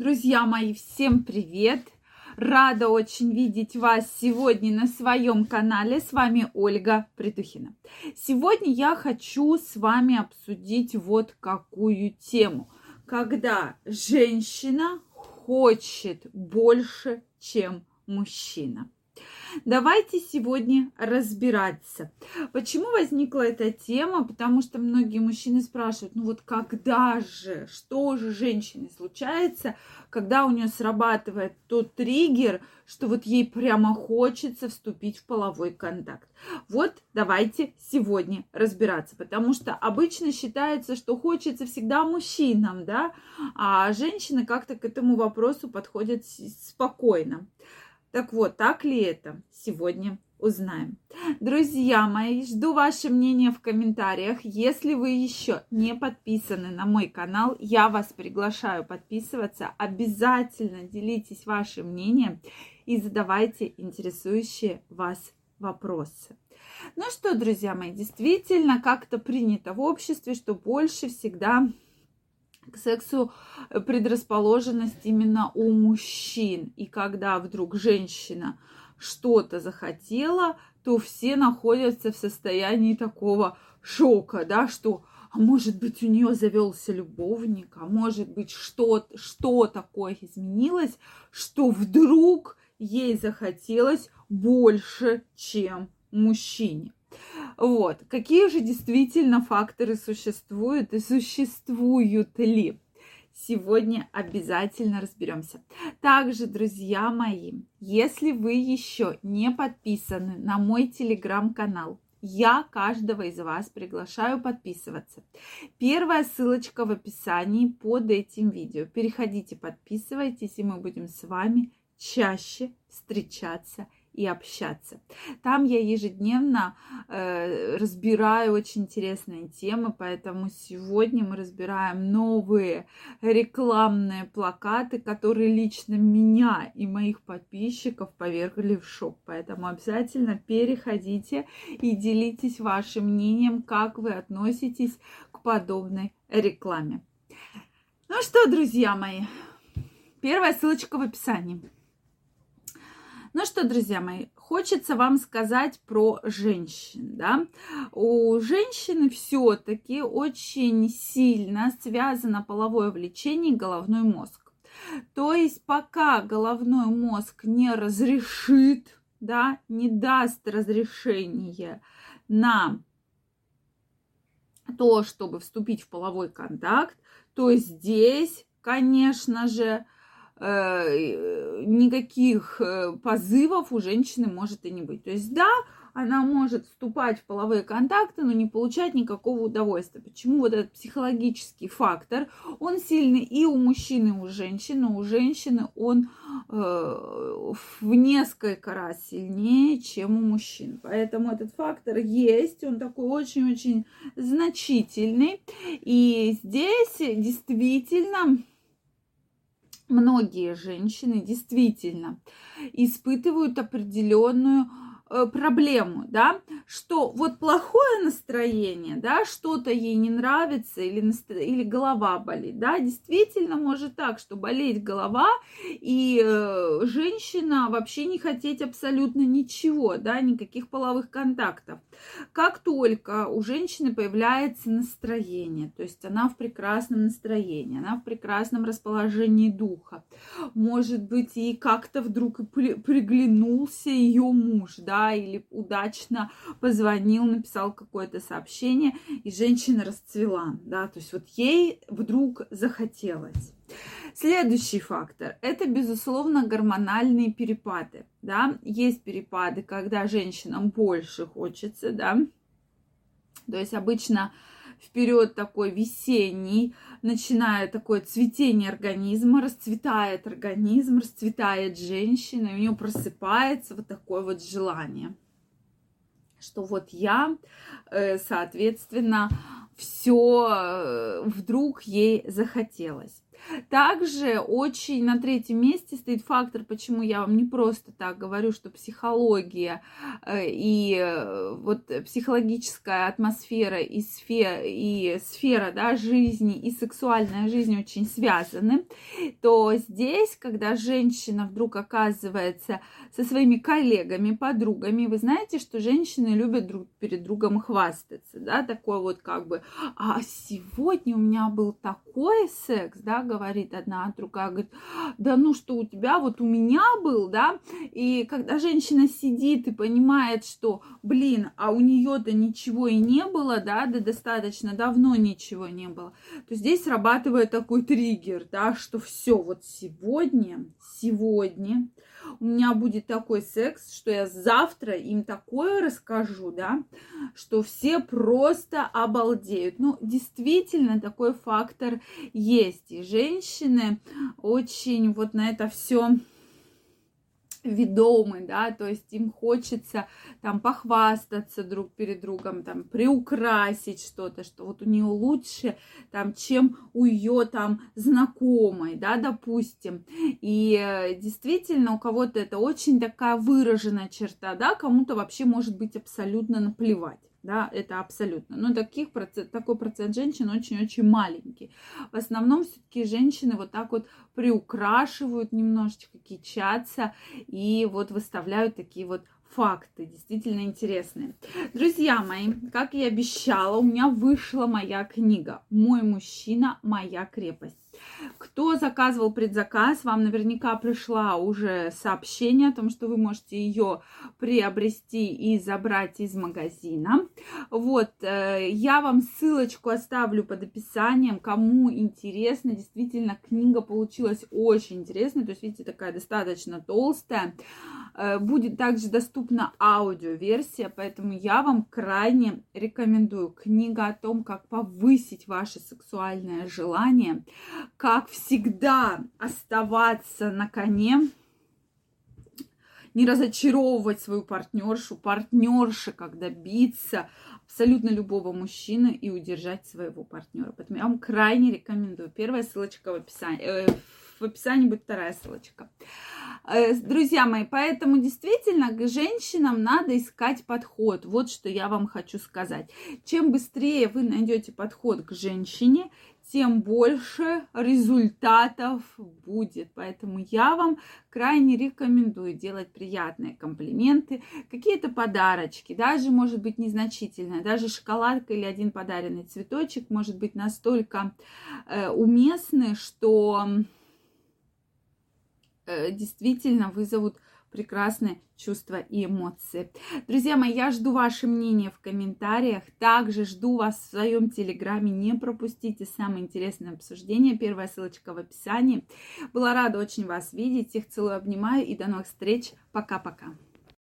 Друзья мои, всем привет! Рада очень видеть вас сегодня на своем канале. С вами Ольга Притухина. Сегодня я хочу с вами обсудить вот какую тему. Когда женщина хочет больше, чем мужчина. Давайте сегодня разбираться. Почему возникла эта тема? Потому что многие мужчины спрашивают, ну вот когда же, что же женщине случается, когда у нее срабатывает тот триггер, что вот ей прямо хочется вступить в половой контакт. Вот давайте сегодня разбираться, потому что обычно считается, что хочется всегда мужчинам, да, а женщины как-то к этому вопросу подходят спокойно. Так вот, так ли это? Сегодня узнаем. Друзья мои, жду ваше мнение в комментариях. Если вы еще не подписаны на мой канал, я вас приглашаю подписываться. Обязательно делитесь вашим мнением и задавайте интересующие вас вопросы. Ну что, друзья мои, действительно как-то принято в обществе, что больше всегда к сексу э, предрасположенность именно у мужчин. И когда вдруг женщина что-то захотела, то все находятся в состоянии такого шока, да, что а может быть у нее завелся любовник, а может быть что, что такое изменилось, что вдруг ей захотелось больше, чем мужчине. Вот. Какие же действительно факторы существуют и существуют ли? Сегодня обязательно разберемся. Также, друзья мои, если вы еще не подписаны на мой телеграм-канал, я каждого из вас приглашаю подписываться. Первая ссылочка в описании под этим видео. Переходите, подписывайтесь, и мы будем с вами чаще встречаться и общаться. Там я ежедневно э, разбираю очень интересные темы, поэтому сегодня мы разбираем новые рекламные плакаты, которые лично меня и моих подписчиков повергли в шок. Поэтому обязательно переходите и делитесь вашим мнением, как вы относитесь к подобной рекламе. Ну что, друзья мои, первая ссылочка в описании. Ну что, друзья мои, хочется вам сказать про женщин, да. У женщины все-таки очень сильно связано половое влечение и головной мозг. То есть пока головной мозг не разрешит, да, не даст разрешение на то, чтобы вступить в половой контакт, то здесь, конечно же, Э, никаких э, позывов у женщины может и не быть. То есть, да, она может вступать в половые контакты, но не получать никакого удовольствия. Почему вот этот психологический фактор, он сильный и у мужчины, и у женщины, но у женщины он э, в несколько раз сильнее, чем у мужчин. Поэтому этот фактор есть, он такой очень-очень значительный. И здесь действительно многие женщины действительно испытывают определенную проблему, да, что вот плохое настроение, да, что-то ей не нравится или, настро... или голова болит, да, действительно может так, что болеть голова и э, женщина вообще не хотеть абсолютно ничего, да, никаких половых контактов. Как только у женщины появляется настроение, то есть она в прекрасном настроении, она в прекрасном расположении духа, может быть, и как-то вдруг приглянулся ее муж, да, или удачно позвонил, написал какое-то сообщение, и женщина расцвела, да, то есть вот ей вдруг захотелось. Следующий фактор – это, безусловно, гормональные перепады, да, есть перепады, когда женщинам больше хочется, да, то есть обычно в период такой весенний, начиная такое цветение организма, расцветает организм, расцветает женщина, и у нее просыпается вот такое вот желание, что вот я, э, соответственно, все э, вдруг ей захотелось. Также очень на третьем месте стоит фактор, почему я вам не просто так говорю, что психология э, и э, вот психологическая атмосфера и сфера, и сфера да, жизни и сексуальная жизнь очень связаны, то здесь, когда женщина вдруг оказывается со своими коллегами, подругами, вы знаете, что женщины любят друг перед другом хвастаться, да, такой вот как бы, а сегодня у меня был такой секс, да, говорит одна, другая говорит, да ну что у тебя, вот у меня был, да, и когда женщина сидит и понимает, что, блин, а у нее-то ничего и не было, да, да достаточно давно ничего не было, то здесь срабатывает такой триггер, да, что все, вот сегодня, сегодня у меня будет такой секс, что я завтра им такое расскажу, да, что все просто обалдеют. Ну, действительно, такой фактор есть. И женщины очень вот на это все ведомы, да, то есть им хочется там похвастаться друг перед другом, там приукрасить что-то, что вот у нее лучше там, чем у ее там знакомой, да, допустим. И э, действительно у кого-то это очень такая выраженная черта, да, кому-то вообще может быть абсолютно наплевать да, это абсолютно. Но таких процент, такой процент женщин очень-очень маленький. В основном все-таки женщины вот так вот приукрашивают немножечко, кичатся и вот выставляют такие вот факты, действительно интересные. Друзья мои, как я обещала, у меня вышла моя книга «Мой мужчина, моя крепость». Кто заказывал предзаказ, вам наверняка пришла уже сообщение о том, что вы можете ее приобрести и забрать из магазина. Вот, э, я вам ссылочку оставлю под описанием, кому интересно. Действительно, книга получилась очень интересной. То есть, видите, такая достаточно толстая. Э, будет также доступна аудиоверсия, поэтому я вам крайне рекомендую. Книга о том, как повысить ваше сексуальное желание, как всегда оставаться на коне, не разочаровывать свою партнершу, партнерши, как добиться абсолютно любого мужчины и удержать своего партнера. Поэтому я вам крайне рекомендую. Первая ссылочка в описании. В описании будет вторая ссылочка. Э, друзья мои, поэтому действительно к женщинам надо искать подход. Вот что я вам хочу сказать. Чем быстрее вы найдете подход к женщине, тем больше результатов будет. Поэтому я вам крайне рекомендую делать приятные комплименты, какие-то подарочки, даже может быть незначительные, даже шоколадка или один подаренный цветочек может быть настолько э, уместны, что действительно вызовут прекрасные чувства и эмоции. Друзья мои, я жду ваше мнение в комментариях. Также жду вас в своем телеграме. Не пропустите самое интересное обсуждение. Первая ссылочка в описании. Была рада очень вас видеть. Всех целую, обнимаю и до новых встреч. Пока-пока.